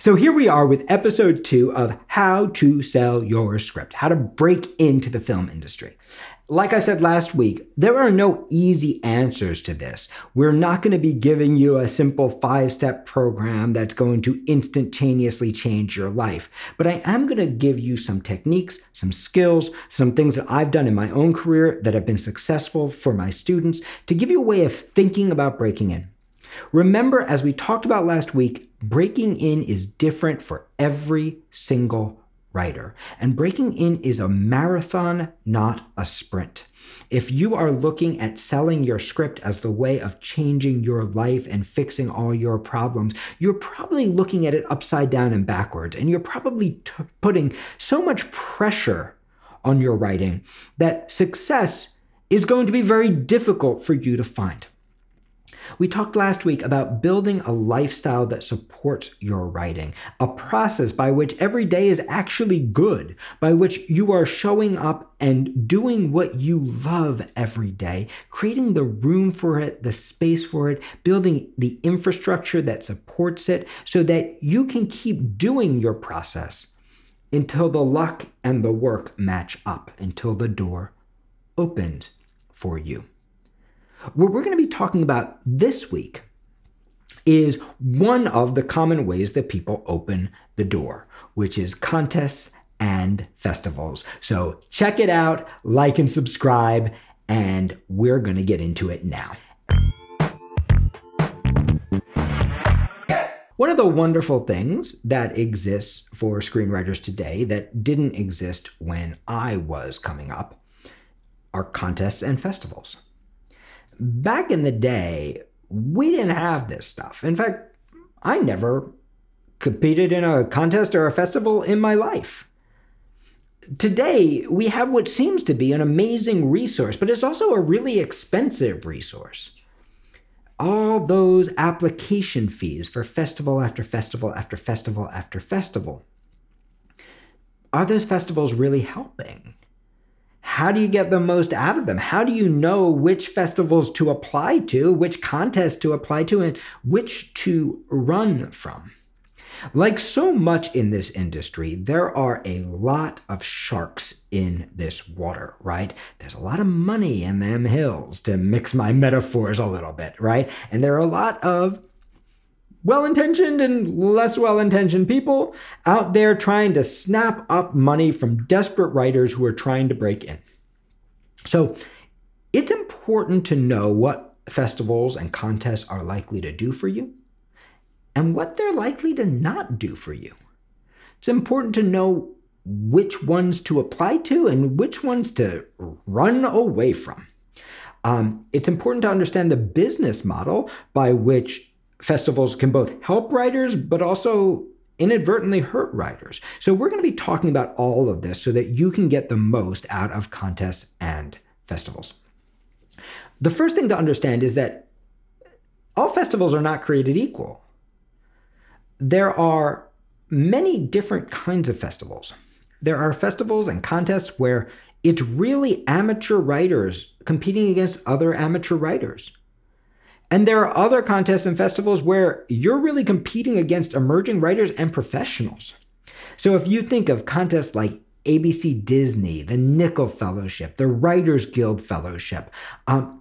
So here we are with episode two of How to Sell Your Script, how to break into the film industry. Like I said last week, there are no easy answers to this. We're not going to be giving you a simple five step program that's going to instantaneously change your life. But I am going to give you some techniques, some skills, some things that I've done in my own career that have been successful for my students to give you a way of thinking about breaking in. Remember, as we talked about last week, breaking in is different for every single writer. And breaking in is a marathon, not a sprint. If you are looking at selling your script as the way of changing your life and fixing all your problems, you're probably looking at it upside down and backwards. And you're probably t- putting so much pressure on your writing that success is going to be very difficult for you to find. We talked last week about building a lifestyle that supports your writing, a process by which every day is actually good, by which you are showing up and doing what you love every day, creating the room for it, the space for it, building the infrastructure that supports it so that you can keep doing your process until the luck and the work match up, until the door opens for you. What we're going to be talking about this week is one of the common ways that people open the door, which is contests and festivals. So check it out, like and subscribe, and we're going to get into it now. One of the wonderful things that exists for screenwriters today that didn't exist when I was coming up are contests and festivals back in the day, we didn't have this stuff. In fact, I never competed in a contest or a festival in my life. Today, we have what seems to be an amazing resource, but it's also a really expensive resource. All those application fees for festival after festival after festival after festival. Are those festivals really helping? How do you get the most out of them? How do you know which festivals to apply to, which contests to apply to, and which to run from? Like so much in this industry, there are a lot of sharks in this water, right? There's a lot of money in them hills, to mix my metaphors a little bit, right? And there are a lot of well intentioned and less well intentioned people out there trying to snap up money from desperate writers who are trying to break in. So it's important to know what festivals and contests are likely to do for you and what they're likely to not do for you. It's important to know which ones to apply to and which ones to run away from. Um, it's important to understand the business model by which festivals can both help writers, but also inadvertently hurt writers. So we're going to be talking about all of this so that you can get the most out of contests and festivals. The first thing to understand is that all festivals are not created equal. There are many different kinds of festivals. There are festivals and contests where it's really amateur writers competing against other amateur writers. And there are other contests and festivals where you're really competing against emerging writers and professionals. So if you think of contests like ABC Disney, the Nicholl Fellowship, the Writers Guild Fellowship, um,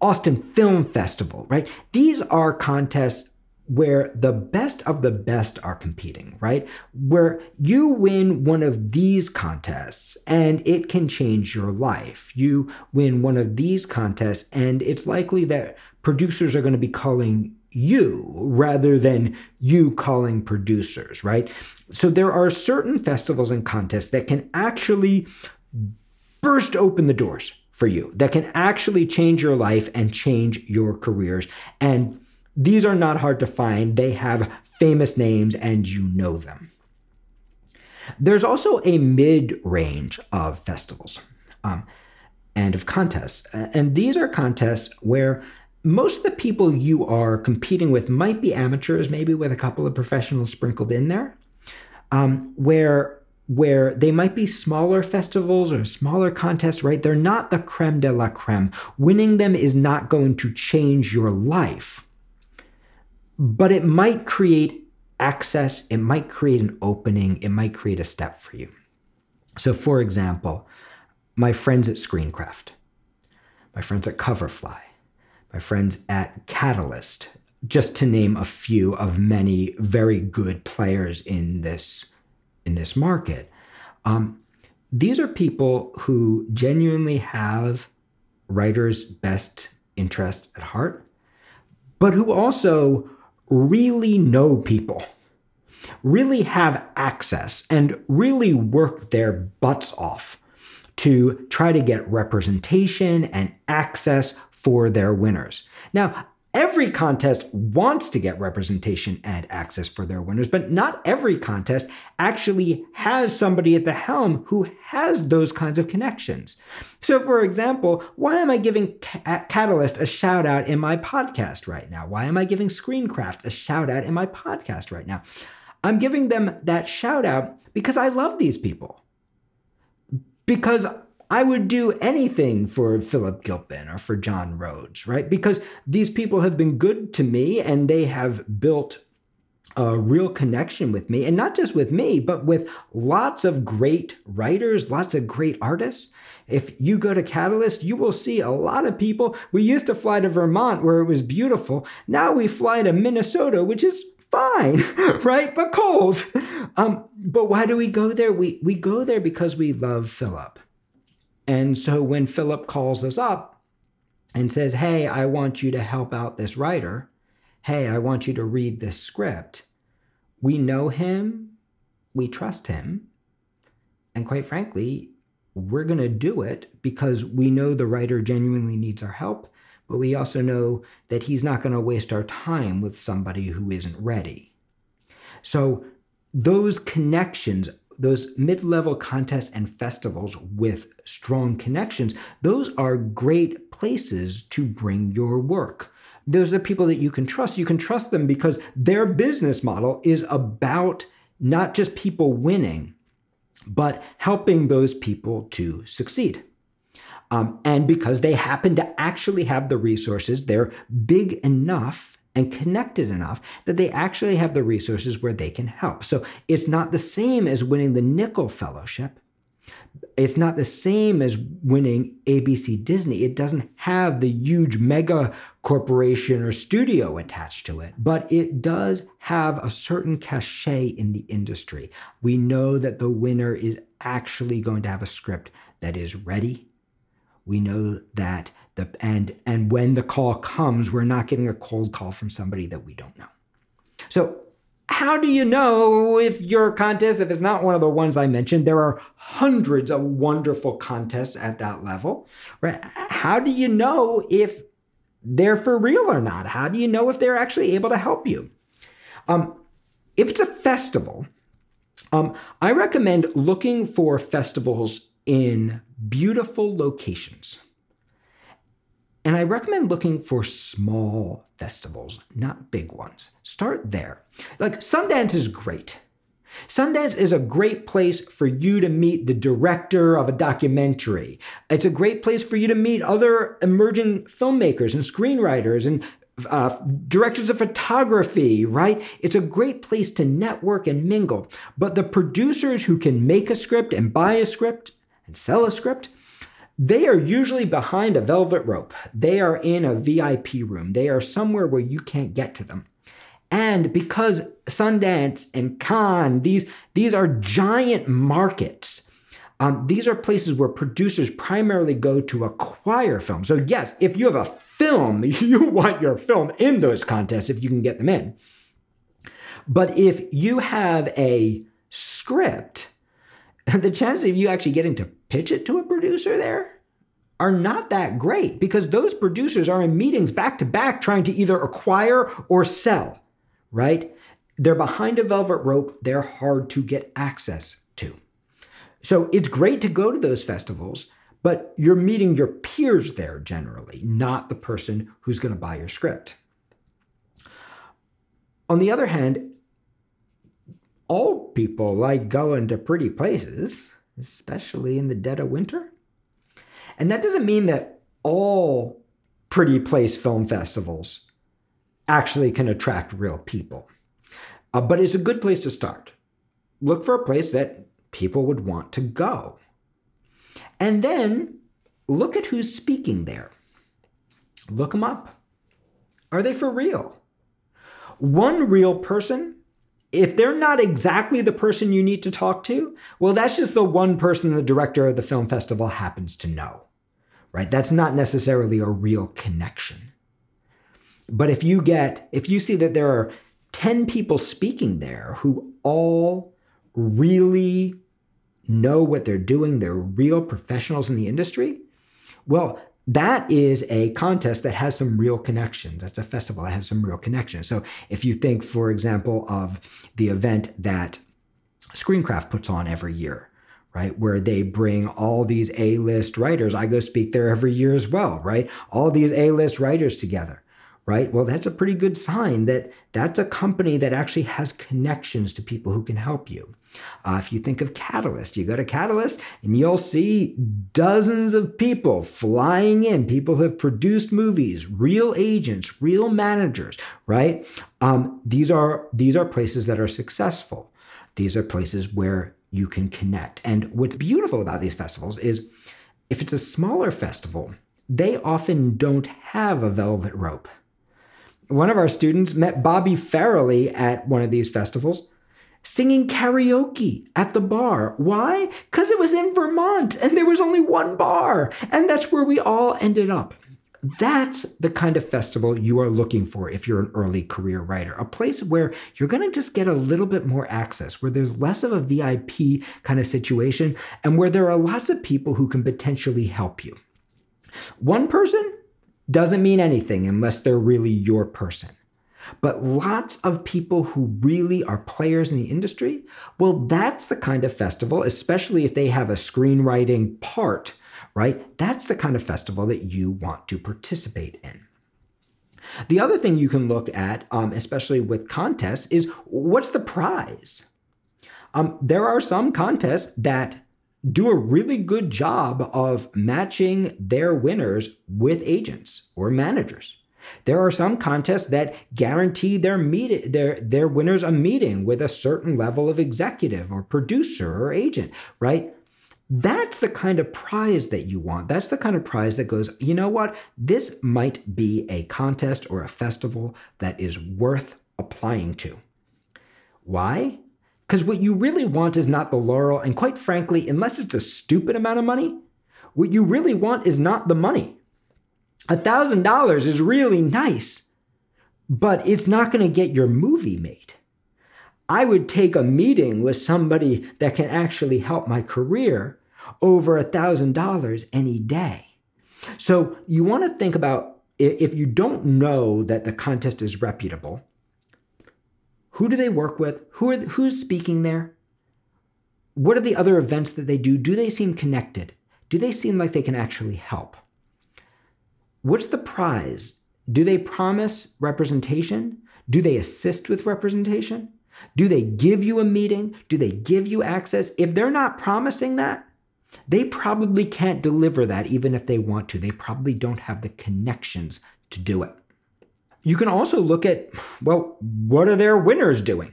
Austin Film Festival, right? These are contests where the best of the best are competing, right? Where you win one of these contests and it can change your life. You win one of these contests and it's likely that producers are going to be calling you rather than you calling producers, right? So there are certain festivals and contests that can actually burst open the doors for you, that can actually change your life and change your careers. And these are not hard to find. They have famous names and you know them. There's also a mid range of festivals um, and of contests. And these are contests where most of the people you are competing with might be amateurs, maybe with a couple of professionals sprinkled in there, um, where where they might be smaller festivals or smaller contests, right? They're not the creme de la creme. Winning them is not going to change your life, but it might create access, it might create an opening, it might create a step for you. So, for example, my friends at Screencraft, my friends at Coverfly, my friends at Catalyst, just to name a few of many very good players in this in this market. Um, these are people who genuinely have writers' best interests at heart, but who also really know people, really have access, and really work their butts off to try to get representation and access for their winners. Now, Every contest wants to get representation and access for their winners, but not every contest actually has somebody at the helm who has those kinds of connections. So, for example, why am I giving uh, Catalyst a shout out in my podcast right now? Why am I giving Screencraft a shout out in my podcast right now? I'm giving them that shout out because I love these people. Because I would do anything for Philip Gilpin or for John Rhodes, right? Because these people have been good to me and they have built a real connection with me, and not just with me, but with lots of great writers, lots of great artists. If you go to Catalyst, you will see a lot of people. We used to fly to Vermont where it was beautiful. Now we fly to Minnesota, which is fine, right? But cold. Um, but why do we go there? We we go there because we love Philip. And so when Philip calls us up and says, Hey, I want you to help out this writer, hey, I want you to read this script, we know him, we trust him, and quite frankly, we're going to do it because we know the writer genuinely needs our help, but we also know that he's not going to waste our time with somebody who isn't ready. So, those connections those mid level contests and festivals with strong connections, those are great places to bring your work. Those are the people that you can trust. You can trust them because their business model is about not just people winning, but helping those people to succeed. Um, and because they happen to actually have the resources, they're big enough and connected enough that they actually have the resources where they can help. So it's not the same as winning the Nicholl Fellowship. It's not the same as winning ABC Disney. It doesn't have the huge mega corporation or studio attached to it, but it does have a certain cachet in the industry. We know that the winner is actually going to have a script that is ready. We know that the, and and when the call comes, we're not getting a cold call from somebody that we don't know. So how do you know if your contest, if it's not one of the ones I mentioned, there are hundreds of wonderful contests at that level, right? How do you know if they're for real or not? How do you know if they're actually able to help you? Um, if it's a festival, um, I recommend looking for festivals in beautiful locations. And I recommend looking for small festivals, not big ones. Start there. Like Sundance is great. Sundance is a great place for you to meet the director of a documentary. It's a great place for you to meet other emerging filmmakers and screenwriters and uh, directors of photography, right? It's a great place to network and mingle. But the producers who can make a script and buy a script and sell a script, they are usually behind a velvet rope. They are in a VIP room. They are somewhere where you can't get to them. And because Sundance and Cannes, these, these are giant markets. Um, these are places where producers primarily go to acquire films. So, yes, if you have a film, you want your film in those contests if you can get them in. But if you have a script, the chances of you actually getting to pitch it to a producer there are not that great because those producers are in meetings back to back trying to either acquire or sell, right? They're behind a velvet rope, they're hard to get access to. So it's great to go to those festivals, but you're meeting your peers there generally, not the person who's going to buy your script. On the other hand, all people like going to pretty places especially in the dead of winter. And that doesn't mean that all pretty place film festivals actually can attract real people. Uh, but it's a good place to start. Look for a place that people would want to go. And then look at who's speaking there. Look them up. Are they for real? One real person, if they're not exactly the person you need to talk to, well, that's just the one person the director of the film festival happens to know, right? That's not necessarily a real connection. But if you get, if you see that there are 10 people speaking there who all really know what they're doing, they're real professionals in the industry, well, that is a contest that has some real connections. That's a festival that has some real connections. So if you think, for example, of the event that Screencraft puts on every year, right? Where they bring all these A list writers. I go speak there every year as well, right? All these A list writers together right? Well, that's a pretty good sign that that's a company that actually has connections to people who can help you. Uh, if you think of Catalyst, you go to Catalyst and you'll see dozens of people flying in, people who have produced movies, real agents, real managers, right? Um, these are these are places that are successful. These are places where you can connect. And what's beautiful about these festivals is if it's a smaller festival, they often don't have a velvet rope one of our students met Bobby Farrelly at one of these festivals singing karaoke at the bar. Why? Because it was in Vermont and there was only one bar. And that's where we all ended up. That's the kind of festival you are looking for if you're an early career writer, a place where you're going to just get a little bit more access, where there's less of a VIP kind of situation, and where there are lots of people who can potentially help you. One person doesn't mean anything unless they're really your person. But lots of people who really are players in the industry, well, that's the kind of festival, especially if they have a screenwriting part, right? That's the kind of festival that you want to participate in. The other thing you can look at, um, especially with contests, is what's the prize? Um, there are some contests that do a really good job of matching their winners with agents or managers. There are some contests that guarantee their meet their their winners a meeting with a certain level of executive or producer or agent, right? That's the kind of prize that you want. That's the kind of prize that goes, you know what? This might be a contest or a festival that is worth applying to. Why? Because what you really want is not the laurel. And quite frankly, unless it's a stupid amount of money, what you really want is not the money. A $1,000 is really nice, but it's not going to get your movie made. I would take a meeting with somebody that can actually help my career over a $1,000 any day. So you want to think about if you don't know that the contest is reputable, who do they work with? Who are who's speaking there? What are the other events that they do? Do they seem connected? Do they seem like they can actually help? What's the prize? Do they promise representation? Do they assist with representation? Do they give you a meeting? Do they give you access? If they're not promising that, they probably can't deliver that even if they want to. They probably don't have the connections to do it. You can also look at, well, what are their winners doing?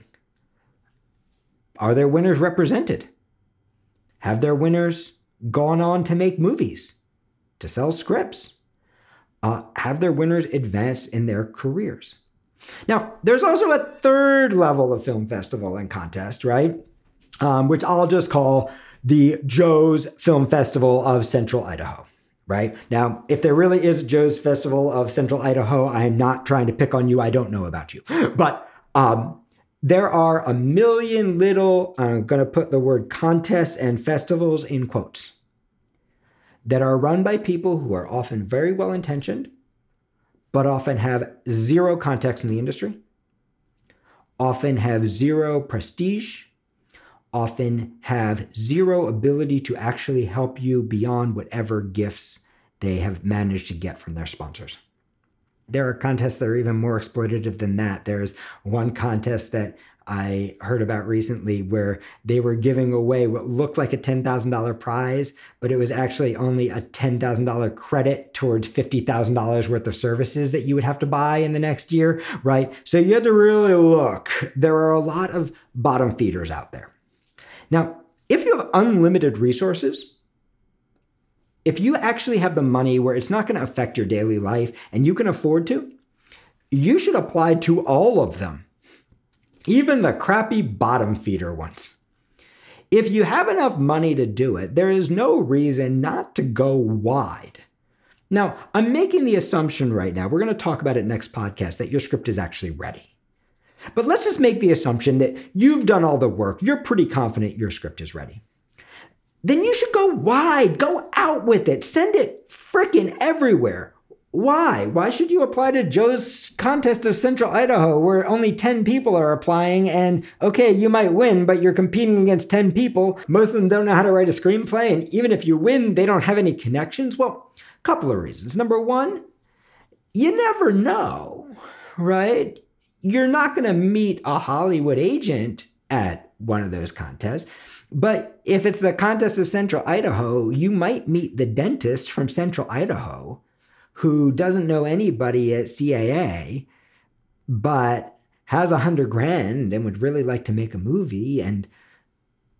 Are their winners represented? Have their winners gone on to make movies, to sell scripts? Uh, have their winners advance in their careers? Now, there's also a third level of film festival and contest, right? Um, which I'll just call the Joe's Film Festival of Central Idaho right? Now, if there really is a Joe's Festival of Central Idaho, I am not trying to pick on you. I don't know about you. But um, there are a million little, I'm going to put the word contests and festivals in quotes, that are run by people who are often very well intentioned, but often have zero context in the industry, often have zero prestige, often have zero ability to actually help you beyond whatever gifts they have managed to get from their sponsors. There are contests that are even more exploitative than that. There's one contest that I heard about recently where they were giving away what looked like a $10,000 prize, but it was actually only a $10,000 credit towards $50,000 worth of services that you would have to buy in the next year, right? So you had to really look. There are a lot of bottom feeders out there. Now, if you have unlimited resources, if you actually have the money where it's not going to affect your daily life and you can afford to, you should apply to all of them, even the crappy bottom feeder ones. If you have enough money to do it, there is no reason not to go wide. Now, I'm making the assumption right now, we're going to talk about it next podcast, that your script is actually ready. But let's just make the assumption that you've done all the work, you're pretty confident your script is ready. Then you should go wide, go out with it, send it freaking everywhere. Why? Why should you apply to Joe's contest of Central Idaho where only 10 people are applying and okay, you might win, but you're competing against 10 people. Most of them don't know how to write a screenplay. And even if you win, they don't have any connections. Well, a couple of reasons. Number one, you never know, right? You're not going to meet a Hollywood agent at one of those contests. But if it's the contest of Central Idaho, you might meet the dentist from Central Idaho who doesn't know anybody at CAA, but has a hundred grand and would really like to make a movie and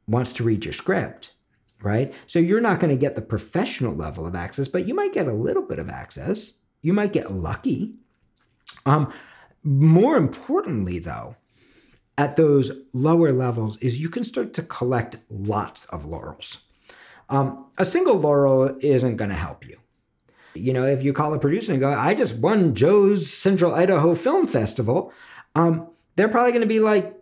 wants to read your script, right? So you're not going to get the professional level of access, but you might get a little bit of access. You might get lucky. Um, more importantly, though, at those lower levels is you can start to collect lots of laurels. Um, a single laurel isn't going to help you. You know, if you call a producer and go, I just won Joe's Central Idaho Film Festival, um, they're probably going to be like,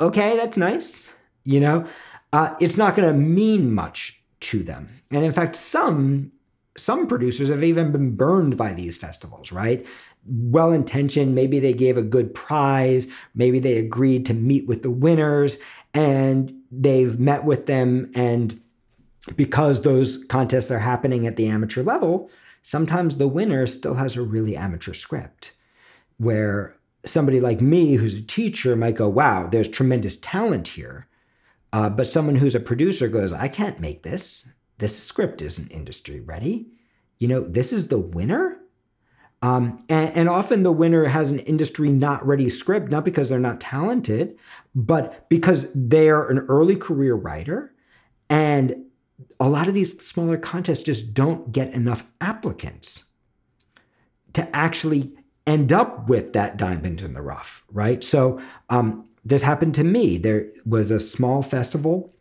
okay, that's nice. You know, uh, it's not going to mean much to them. And in fact, some some producers have even been burned by these festivals, right? Well intentioned, maybe they gave a good prize, maybe they agreed to meet with the winners, and they've met with them. And because those contests are happening at the amateur level, sometimes the winner still has a really amateur script where somebody like me who's a teacher might go wow there's tremendous talent here. Uh, but someone who's a producer goes i can't make this. This script isn't industry ready. You know this is the winner? Um, and, and often the winner has an industry not ready script not because they're not talented but because they're an early career writer and a lot of these smaller contests just don't get enough applicants to actually end up with that diamond in the rough, right? So um, this happened to me. There was a small festival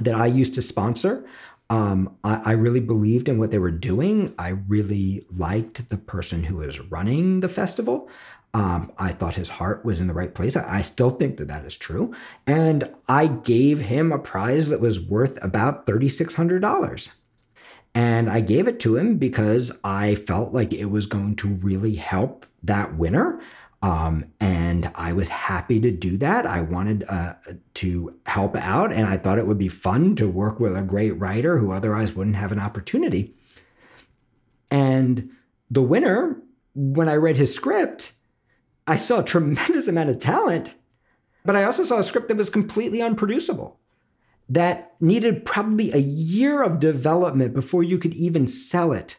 that I used to sponsor. Um, I, I, really believed in what they were doing. I really liked the person who was running the festival. Um, I thought his heart was in the right place. I, I, still think that that is true. And I gave him a prize that was worth about $3,600. And I gave it to him because I felt like it was going to really help that winner. Um, and I was happy to do that. I wanted uh, to help out, and I thought it would be fun to work with a great writer who otherwise wouldn't have an opportunity. And the winner, when I read his script, I saw a tremendous amount of talent, but I also saw a script that was completely unproducible, that needed probably a year of development before you could even sell it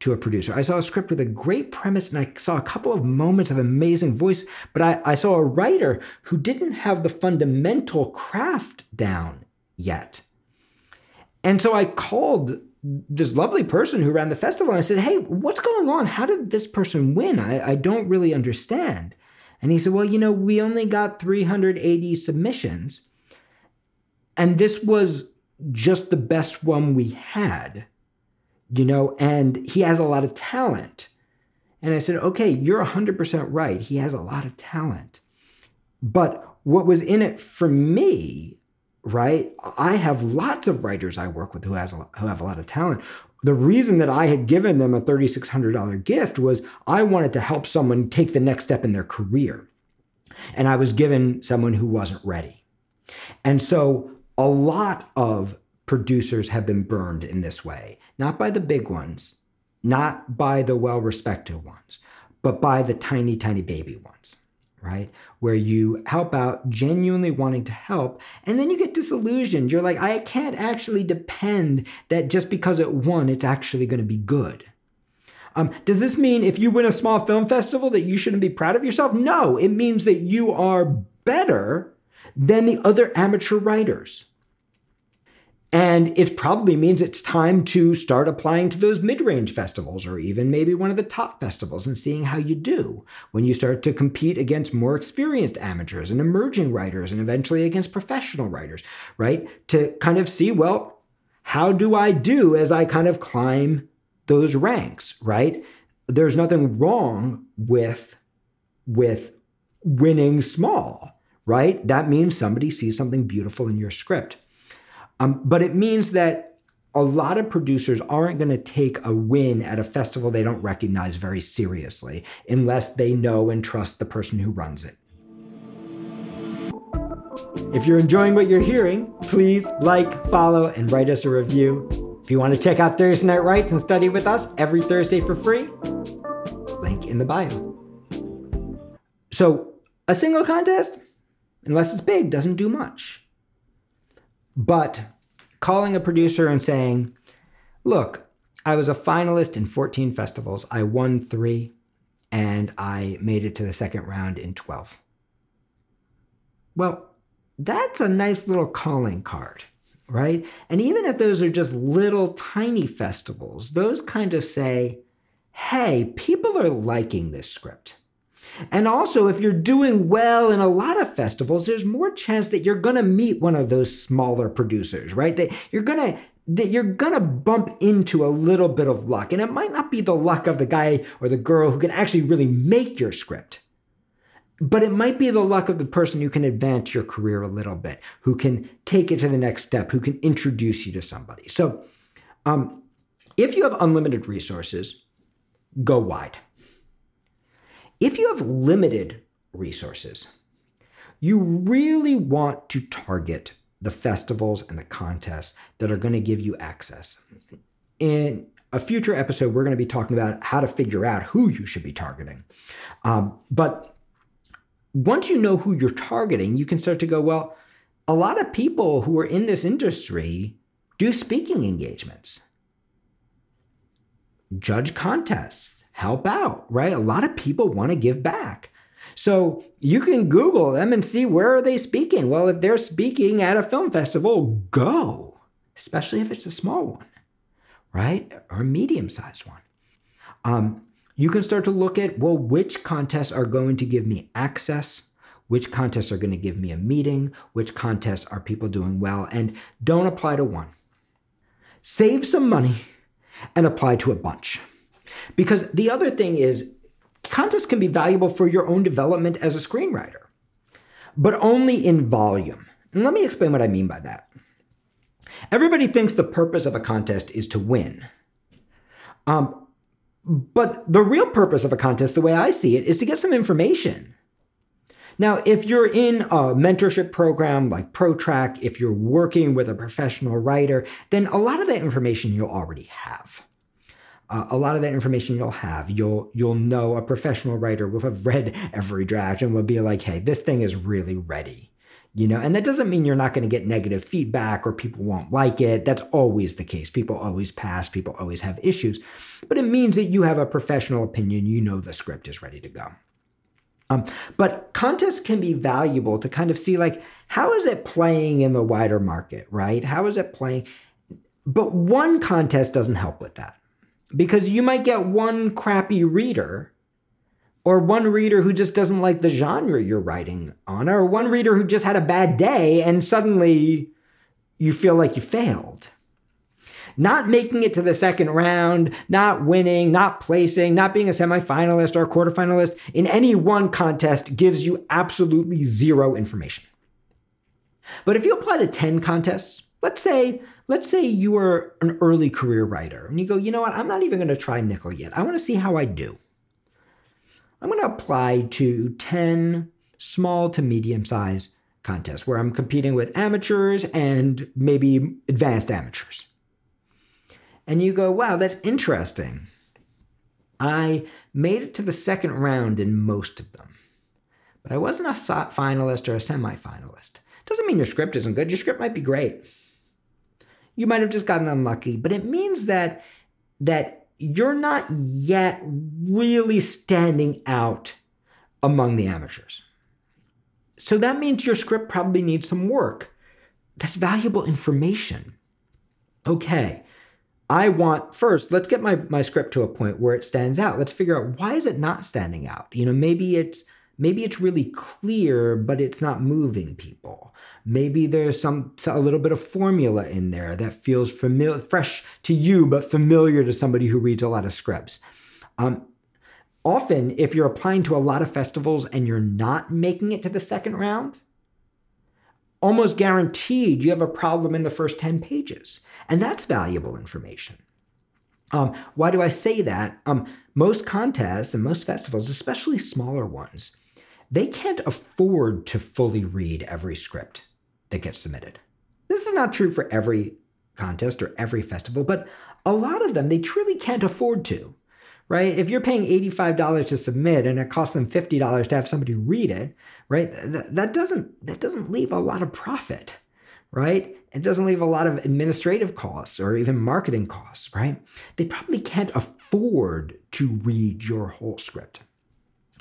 to a producer. I saw a script with a great premise and I saw a couple of moments of amazing voice, but I, I saw a writer who didn't have the fundamental craft down yet. And so I called this lovely person who ran the festival. And I said, Hey, what's going on? How did this person win? I, I don't really understand. And he said, Well, you know, we only got 380 submissions. And this was just the best one we had, you know, and he has a lot of talent. And I said, Okay, you're 100% right. He has a lot of talent. But what was in it for me right? I have lots of writers I work with who has a, who have a lot of talent. The reason that I had given them a $3600 gift was I wanted to help someone take the next step in their career. And I was given someone who wasn't ready. And so a lot of producers have been burned in this way, not by the big ones, not by the well-respected ones, but by the tiny tiny baby ones right? Where you help out genuinely wanting to help, and then you get disillusioned. You're like, I can't actually depend that just because it won, it's actually going to be good. Um, does this mean if you win a small film festival that you shouldn't be proud of yourself? No, it means that you are better than the other amateur writers. And it probably means it's time to start applying to those mid range festivals or even maybe one of the top festivals and seeing how you do when you start to compete against more experienced amateurs and emerging writers and eventually against professional writers, right? To kind of see, well, how do I do as I kind of climb those ranks, right? There's nothing wrong with, with winning small, right? That means somebody sees something beautiful in your script. Um, but it means that a lot of producers aren't going to take a win at a festival they don't recognize very seriously unless they know and trust the person who runs it. If you're enjoying what you're hearing, please like, follow, and write us a review. If you want to check out Thursday Night Writes and study with us every Thursday for free, link in the bio. So, a single contest, unless it's big, doesn't do much. But calling a producer and saying, look, I was a finalist in 14 festivals, I won three, and I made it to the second round in 12. Well, that's a nice little calling card, right? And even if those are just little tiny festivals, those kind of say, hey, people are liking this script. And also, if you're doing well in a lot of festivals, there's more chance that you're going to meet one of those smaller producers, right? That you're going to that you're going to bump into a little bit of luck. And it might not be the luck of the guy or the girl who can actually really make your script. But it might be the luck of the person who can advance your career a little bit, who can take it to the next step, who can introduce you to somebody. So, um, if you have unlimited resources, go wide. If you have limited resources, you really want to target the festivals and the contests that are going to give you access. In a future episode, we're going to be talking about how to figure out who you should be targeting. Um, but once you know who you're targeting, you can start to go, well, a lot of people who are in this industry do speaking engagements, judge contests, help out, right? A lot of people want to give back. So you can Google them and see where are they speaking. Well, if they're speaking at a film festival, go, especially if it's a small one, right? Or a medium-sized one. Um, you can start to look at, well, which contests are going to give me access? Which contests are going to give me a meeting? Which contests are people doing well? And don't apply to one. Save some money and apply to a bunch. Because the other thing is, contests can be valuable for your own development as a screenwriter, but only in volume. And let me explain what I mean by that. Everybody thinks the purpose of a contest is to win. Um, but the real purpose of a contest, the way I see it, is to get some information. Now, if you're in a mentorship program like ProTrack, if you're working with a professional writer, then a lot of that information you'll already have uh, a lot of that information you'll have. You'll you'll know a professional writer will have read every draft and will be like, "Hey, this thing is really ready." You know, and that doesn't mean you're not going to get negative feedback or people won't like it. That's always the case. People always pass, people always have issues. But it means that you have a professional opinion, you know the script is ready to go. Um, but contests can be valuable to kind of see like how is it playing in the wider market, right? How is it playing? But one contest doesn't help with that because you might get one crappy reader or one reader who just doesn't like the genre you're writing on or one reader who just had a bad day and suddenly you feel like you failed not making it to the second round, not winning, not placing, not being a semifinalist or a quarterfinalist in any one contest gives you absolutely zero information. But if you apply to 10 contests, let's say let's say you are an early career writer and you go, you know what, I'm not even going to try Nicholl yet. I want to see how I do. I'm going to apply to 10 small to medium size contests where I'm competing with amateurs and maybe advanced amateurs. And you go, wow, that's interesting. I made it to the second round in most of them, but I wasn't a finalist or a semifinalist. Doesn't mean your script isn't good. Your script might be great. You might have just gotten unlucky, but it means that that you're not yet really standing out among the amateurs. So that means your script probably needs some work. That's valuable information. Okay, I want first, let's get my, my script to a point where it stands out. Let's figure out why is it not standing out? You know, maybe it's maybe it's really clear, but it's not moving people. Maybe there's some a little bit of formula in there that feels familiar, fresh to you, but familiar to somebody who reads a lot of scripts. Um, often, if you're applying to a lot of festivals and you're not making it to the second round, almost guaranteed you have a problem in the first 10 pages. And that's valuable information. Um, why do I say that? Um, most contests and most festivals, especially smaller ones, they can't afford to fully read every script that gets submitted. This is not true for every contest or every festival, but a lot of them they truly can't afford to right? If you're paying $85 to submit and it costs them $50 to have somebody read it, right? Th- that doesn't that doesn't leave a lot of profit, right? It doesn't leave a lot of administrative costs or even marketing costs, right? They probably can't afford to read your whole script.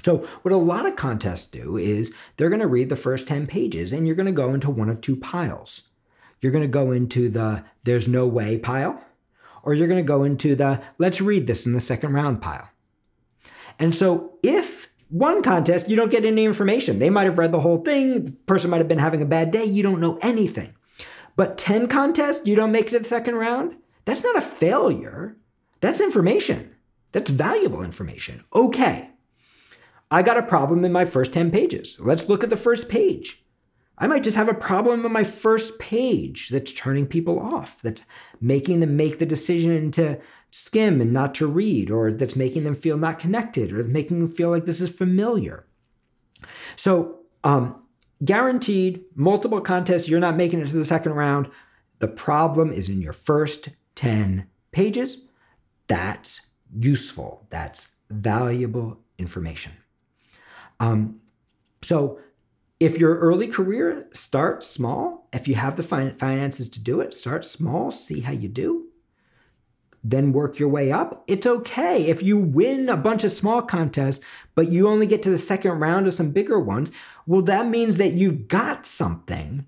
So, what a lot of contests do is they're going to read the first 10 pages and you're going to go into one of two piles. You're going to go into the there's no way pile, or you're going to go into the let's read this in the second round pile. And so if one contest, you don't get any information. They might have read the whole thing. The person might have been having a bad day. You don't know anything. But 10 contests, you don't make it to the second round. That's not a failure. That's information. That's valuable information. Okay. I got a problem in my first 10 pages. Let's look at the first page. I might just have a problem on my first page that's turning people off, that's making them make the decision to skim and not to read, or that's making them feel not connected, or making them feel like this is familiar. So, um, guaranteed multiple contests, you're not making it to the second round. The problem is in your first 10 pages. That's useful, that's valuable information. Um, so, if your early career, start small. If you have the finances to do it, start small, see how you do. Then work your way up. It's okay if you win a bunch of small contests, but you only get to the second round of some bigger ones. Well, that means that you've got something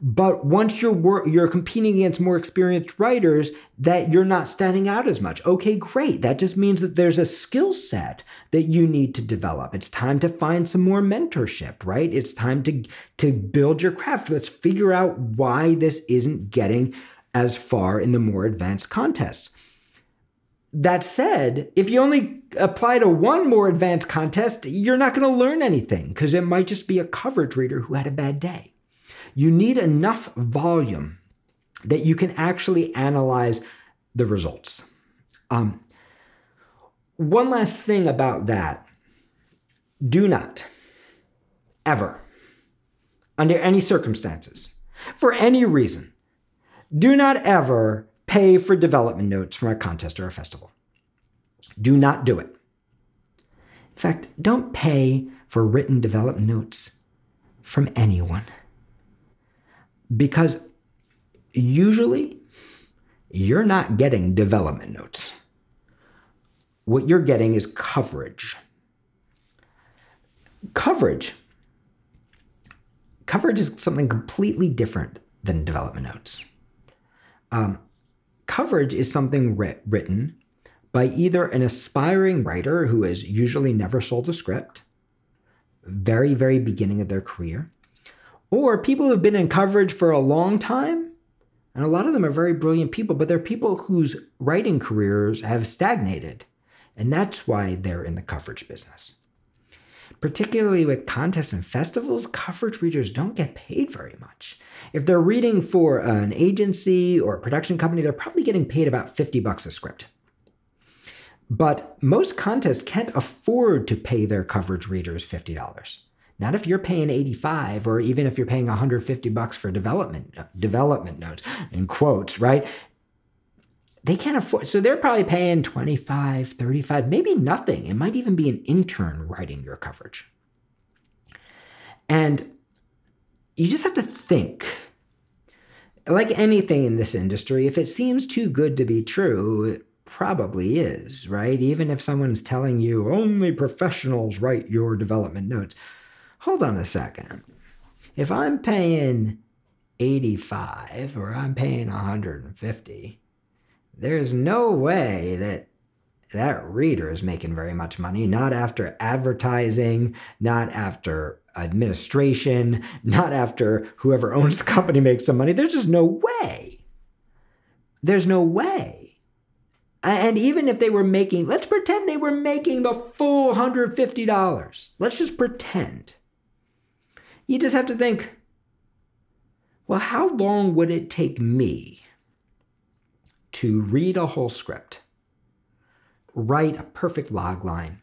but once you're you're competing against more experienced writers, that you're not standing out as much. Okay, great. That just means that there's a skill set that you need to develop. It's time to find some more mentorship, right? It's time to to build your craft. Let's figure out why this isn't getting as far in the more advanced contests. That said, if you only apply to one more advanced contest, you're not going to learn anything because it might just be a coverage reader who had a bad day. You need enough volume that you can actually analyze the results. Um, one last thing about that do not ever, under any circumstances, for any reason, do not ever pay for development notes from a contest or a festival. Do not do it. In fact, don't pay for written development notes from anyone. Because usually you're not getting development notes. What you're getting is coverage. Coverage. Coverage is something completely different than development notes. Um, coverage is something writ- written by either an aspiring writer who has usually never sold a script, very, very beginning of their career, or people who've been in coverage for a long time. And a lot of them are very brilliant people, but they're people whose writing careers have stagnated. And that's why they're in the coverage business. Particularly with contests and festivals, coverage readers don't get paid very much. If they're reading for an agency or a production company, they're probably getting paid about 50 bucks a script. But most contests can't afford to pay their coverage readers $50. Not if you're paying 85 or even if you're paying 150 bucks for development development notes in quotes, right? They can't afford so they're probably paying 25, 35, maybe nothing. It might even be an intern writing your coverage. And you just have to think. Like anything in this industry, if it seems too good to be true, it probably is, right? Even if someone's telling you only professionals write your development notes. Hold on a second. If I'm paying 85 or I'm paying 150, there's no way that that reader is making very much money, not after advertising, not after administration, not after whoever owns the company makes some money. There's just no way. There's no way. And even if they were making, let's pretend they were making the full $150. Let's just pretend. You just have to think, well, how long would it take me to read a whole script, write a perfect log line,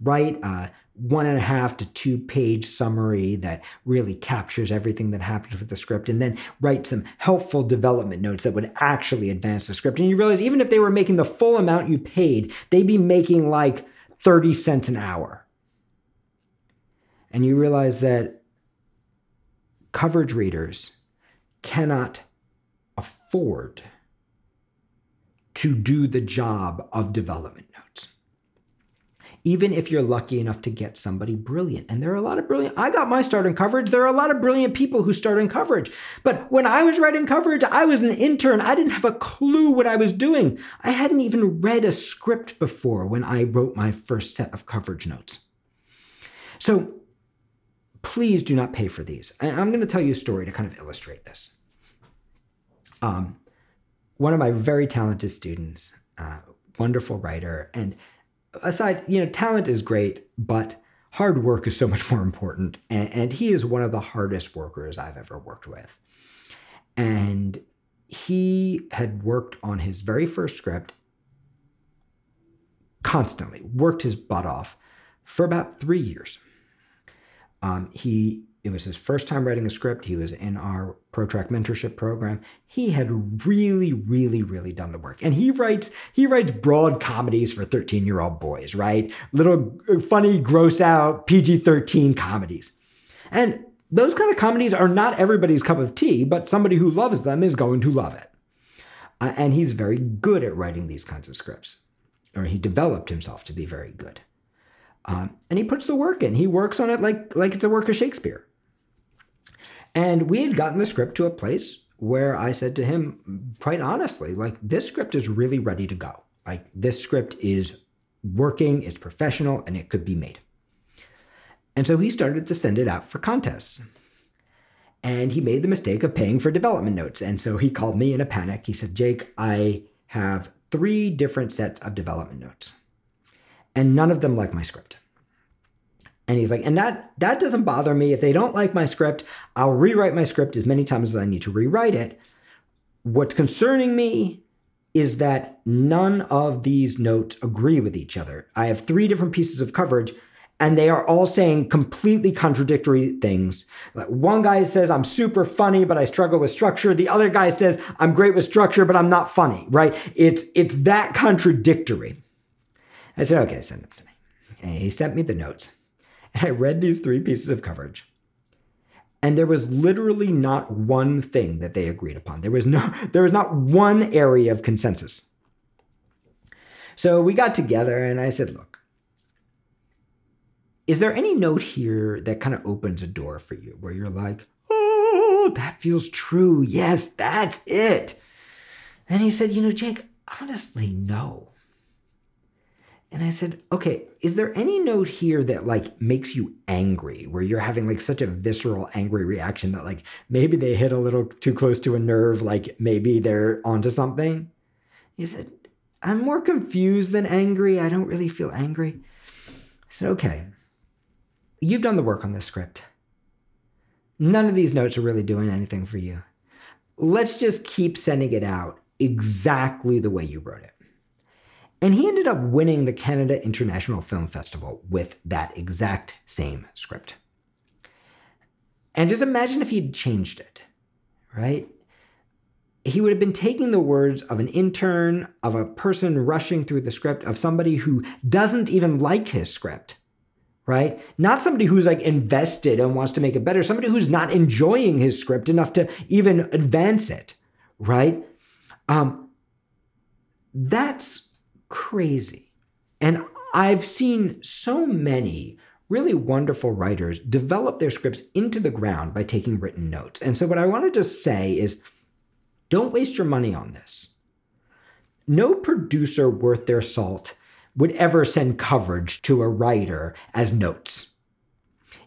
write a one and a half to two page summary that really captures everything that happens with the script, and then write some helpful development notes that would actually advance the script. And you realize even if they were making the full amount you paid, they'd be making like 30 cents an hour. And you realize that coverage readers cannot afford to do the job of development notes. Even if you're lucky enough to get somebody brilliant, and there are a lot of brilliant, I got my start in coverage. There are a lot of brilliant people who start in coverage. But when I was writing coverage, I was an intern. I didn't have a clue what I was doing. I hadn't even read a script before when I wrote my first set of coverage notes. So please do not pay for these. I'm going to tell you a story to kind of illustrate this. Um, one of my very talented students, uh, wonderful writer. And aside, you know, talent is great, but hard work is so much more important. And, and he is one of the hardest workers I've ever worked with. And he had worked on his very first script constantly, worked his butt off for about three years. Um, he it was his first time writing a script. He was in our ProTrack mentorship program. He had really, really, really done the work. And he writes, he writes broad comedies for 13-year-old boys, right? Little funny, gross out PG-13 comedies. And those kind of comedies are not everybody's cup of tea, but somebody who loves them is going to love it. Uh, and he's very good at writing these kinds of scripts, or he developed himself to be very good. Um, and he puts the work in. He works on it like like it's a work of Shakespeare. And we had gotten the script to a place where I said to him, quite honestly, like, this script is really ready to go. Like, this script is working, it's professional, and it could be made. And so he started to send it out for contests. And he made the mistake of paying for development notes. And so he called me in a panic. He said, Jake, I have three different sets of development notes, and none of them like my script. And he's like, and that that doesn't bother me. If they don't like my script, I'll rewrite my script as many times as I need to rewrite it. What's concerning me is that none of these notes agree with each other. I have three different pieces of coverage and they are all saying completely contradictory things. Like one guy says, I'm super funny, but I struggle with structure. The other guy says, I'm great with structure, but I'm not funny, right? It's, it's that contradictory. I said, okay, send them to me. And he sent me the notes. And I read these three pieces of coverage. And there was literally not one thing that they agreed upon. There was no there was not one area of consensus. So we got together and I said, look, is there any note here that kind of opens a door for you where you're like, oh, that feels true. Yes, that's it. And he said, you know, Jake, honestly, no. And I said, okay, is there any note here that like makes you angry, where you're having like such a visceral, angry reaction that like maybe they hit a little too close to a nerve, like maybe they're onto something? He said, I'm more confused than angry. I don't really feel angry. I said, okay, you've done the work on this script. None of these notes are really doing anything for you. Let's just keep sending it out exactly the way you wrote it. And he ended up winning the Canada International Film Festival with that exact same script. And just imagine if he'd changed it, right? He would have been taking the words of an intern, of a person rushing through the script, of somebody who doesn't even like his script, right? Not somebody who's like invested and wants to make it better, somebody who's not enjoying his script enough to even advance it, right? Um, that's crazy. And I've seen so many really wonderful writers develop their scripts into the ground by taking written notes. And so, what I wanted to say is don't waste your money on this. No producer worth their salt would ever send coverage to a writer as notes.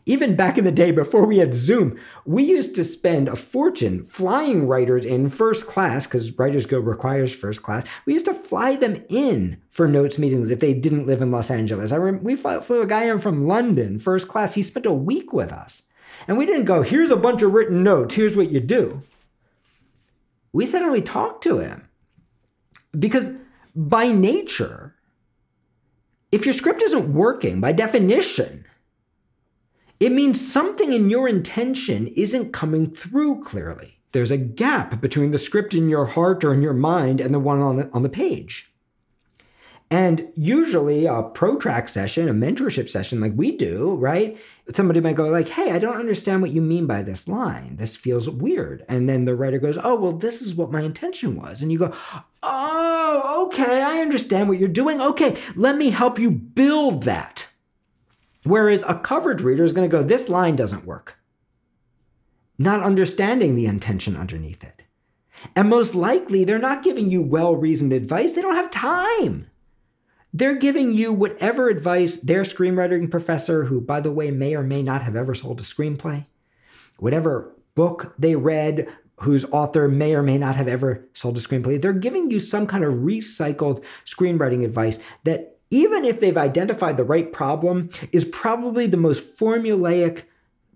Even back in the day before we had Zoom, we used to spend a fortune flying writers in first class, because Writers Guild requires first class. We used to fly them in for notes meetings if they didn't live in Los Angeles. I remember we flew a guy in from London, first class. He spent a week with us. And we didn't go, here's a bunch of written notes, here's what you do. We we talked to him. Because by nature, if your script isn't working, by definition, it means something in your intention isn't coming through clearly. There's a gap between the script in your heart or in your mind and the one on the, on the page. And usually a ProTrack session, a mentorship session like we do, right? Somebody might go like, "Hey, I don't understand what you mean by this line. This feels weird." And then the writer goes, "Oh, well, this is what my intention was." And you go, "Oh, okay, I understand what you're doing. Okay, let me help you build that." Whereas a coverage reader is going to go, "This line doesn't work." Not understanding the intention underneath it. And most likely, they're not giving you well reasoned advice. They don't have time. They're giving you whatever advice their screenwriting professor, who, by the way, may or may not have ever sold a screenplay, whatever book they read, whose author may or may not have ever sold a screenplay, they're giving you some kind of recycled screenwriting advice that, even if they've identified the right problem, is probably the most formulaic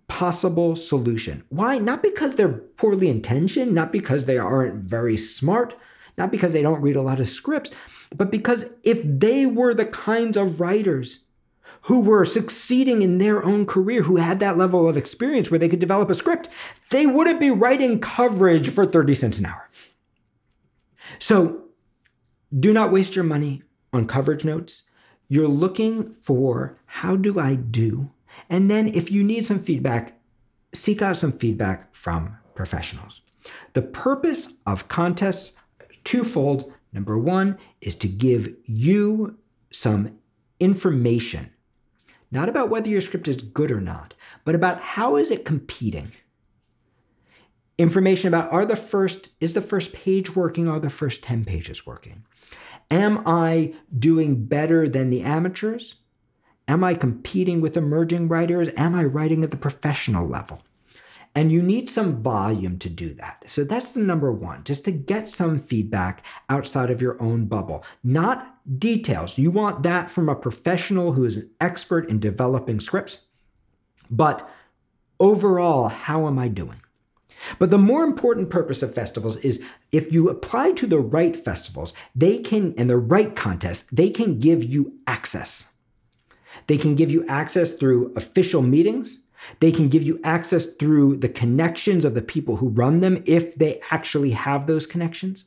possible solution. Why? Not because they're poorly intentioned, not because they aren't very smart, not because they don't read a lot of scripts, but because if they were the kinds of writers who were succeeding in their own career, who had that level of experience where they could develop a script, they wouldn't be writing coverage for 30 cents an hour. So do not waste your money on coverage notes. You're looking for how do I do? And then if you need some feedback, seek out some feedback from professionals. The purpose of contests twofold Number one is to give you some information, not about whether your script is good or not, but about how is it competing. Information about are the first, is the first page working? Are the first 10 pages working? Am I doing better than the amateurs? Am I competing with emerging writers? Am I writing at the professional level? And you need some volume to do that. So that's the number one, just to get some feedback outside of your own bubble, not details. You want that from a professional who is an expert in developing scripts. But overall, how am I doing? But the more important purpose of festivals is if you apply to the right festivals, they can, and the right contests, they can give you access. They can give you access through official meetings. They can give you access through the connections of the people who run them if they actually have those connections.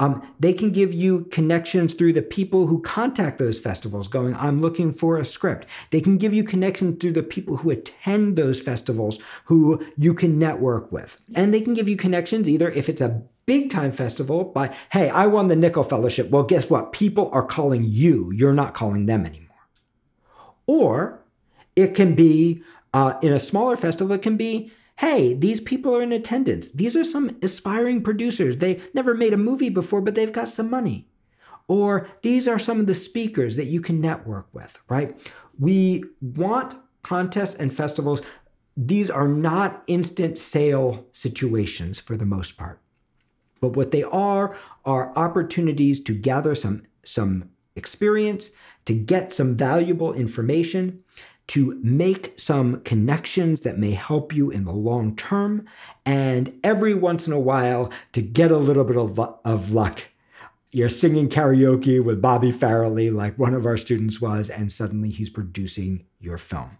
Um, they can give you connections through the people who contact those festivals, going, I'm looking for a script. They can give you connections through the people who attend those festivals who you can network with. And they can give you connections either if it's a big time festival by, hey, I won the Nicholl Fellowship. Well, guess what? People are calling you, you're not calling them anymore. Or it can be uh, in a smaller festival, it can be hey, these people are in attendance. These are some aspiring producers. They never made a movie before, but they've got some money. Or these are some of the speakers that you can network with, right? We want contests and festivals. These are not instant sale situations for the most part. But what they are are opportunities to gather some, some experience, to get some valuable information, to make some connections that may help you in the long term, and every once in a while to get a little bit of, of luck. You're singing karaoke with Bobby Farrelly, like one of our students was, and suddenly he's producing your film.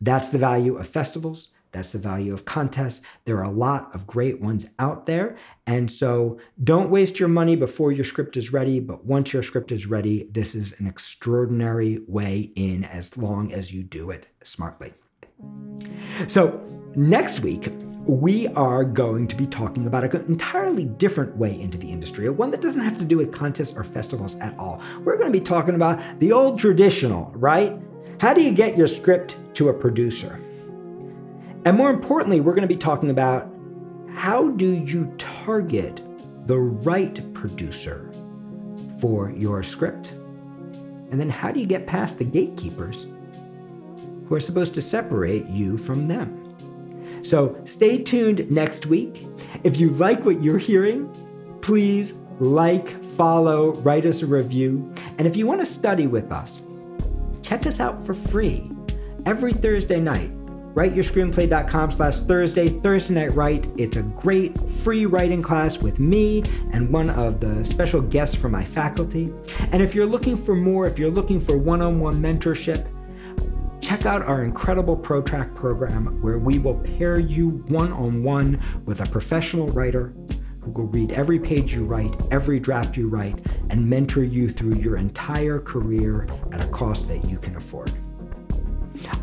That's the value of festivals. That's the value of contests. There are a lot of great ones out there. And so don't waste your money before your script is ready. But once your script is ready, this is an extraordinary way in as long as you do it smartly. So, next week, we are going to be talking about an entirely different way into the industry, one that doesn't have to do with contests or festivals at all. We're going to be talking about the old traditional, right? How do you get your script to a producer? And more importantly, we're going to be talking about how do you target the right producer for your script? And then how do you get past the gatekeepers who are supposed to separate you from them? So stay tuned next week. If you like what you're hearing, please like, follow, write us a review. And if you want to study with us, check us out for free every Thursday night. WriteYourScreenplay.com slash Thursday, Thursday Night Write. It's a great free writing class with me and one of the special guests from my faculty. And if you're looking for more, if you're looking for one on one mentorship, check out our incredible ProTrack program where we will pair you one on one with a professional writer who will read every page you write, every draft you write, and mentor you through your entire career at a cost that you can afford.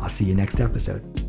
I'll see you next episode.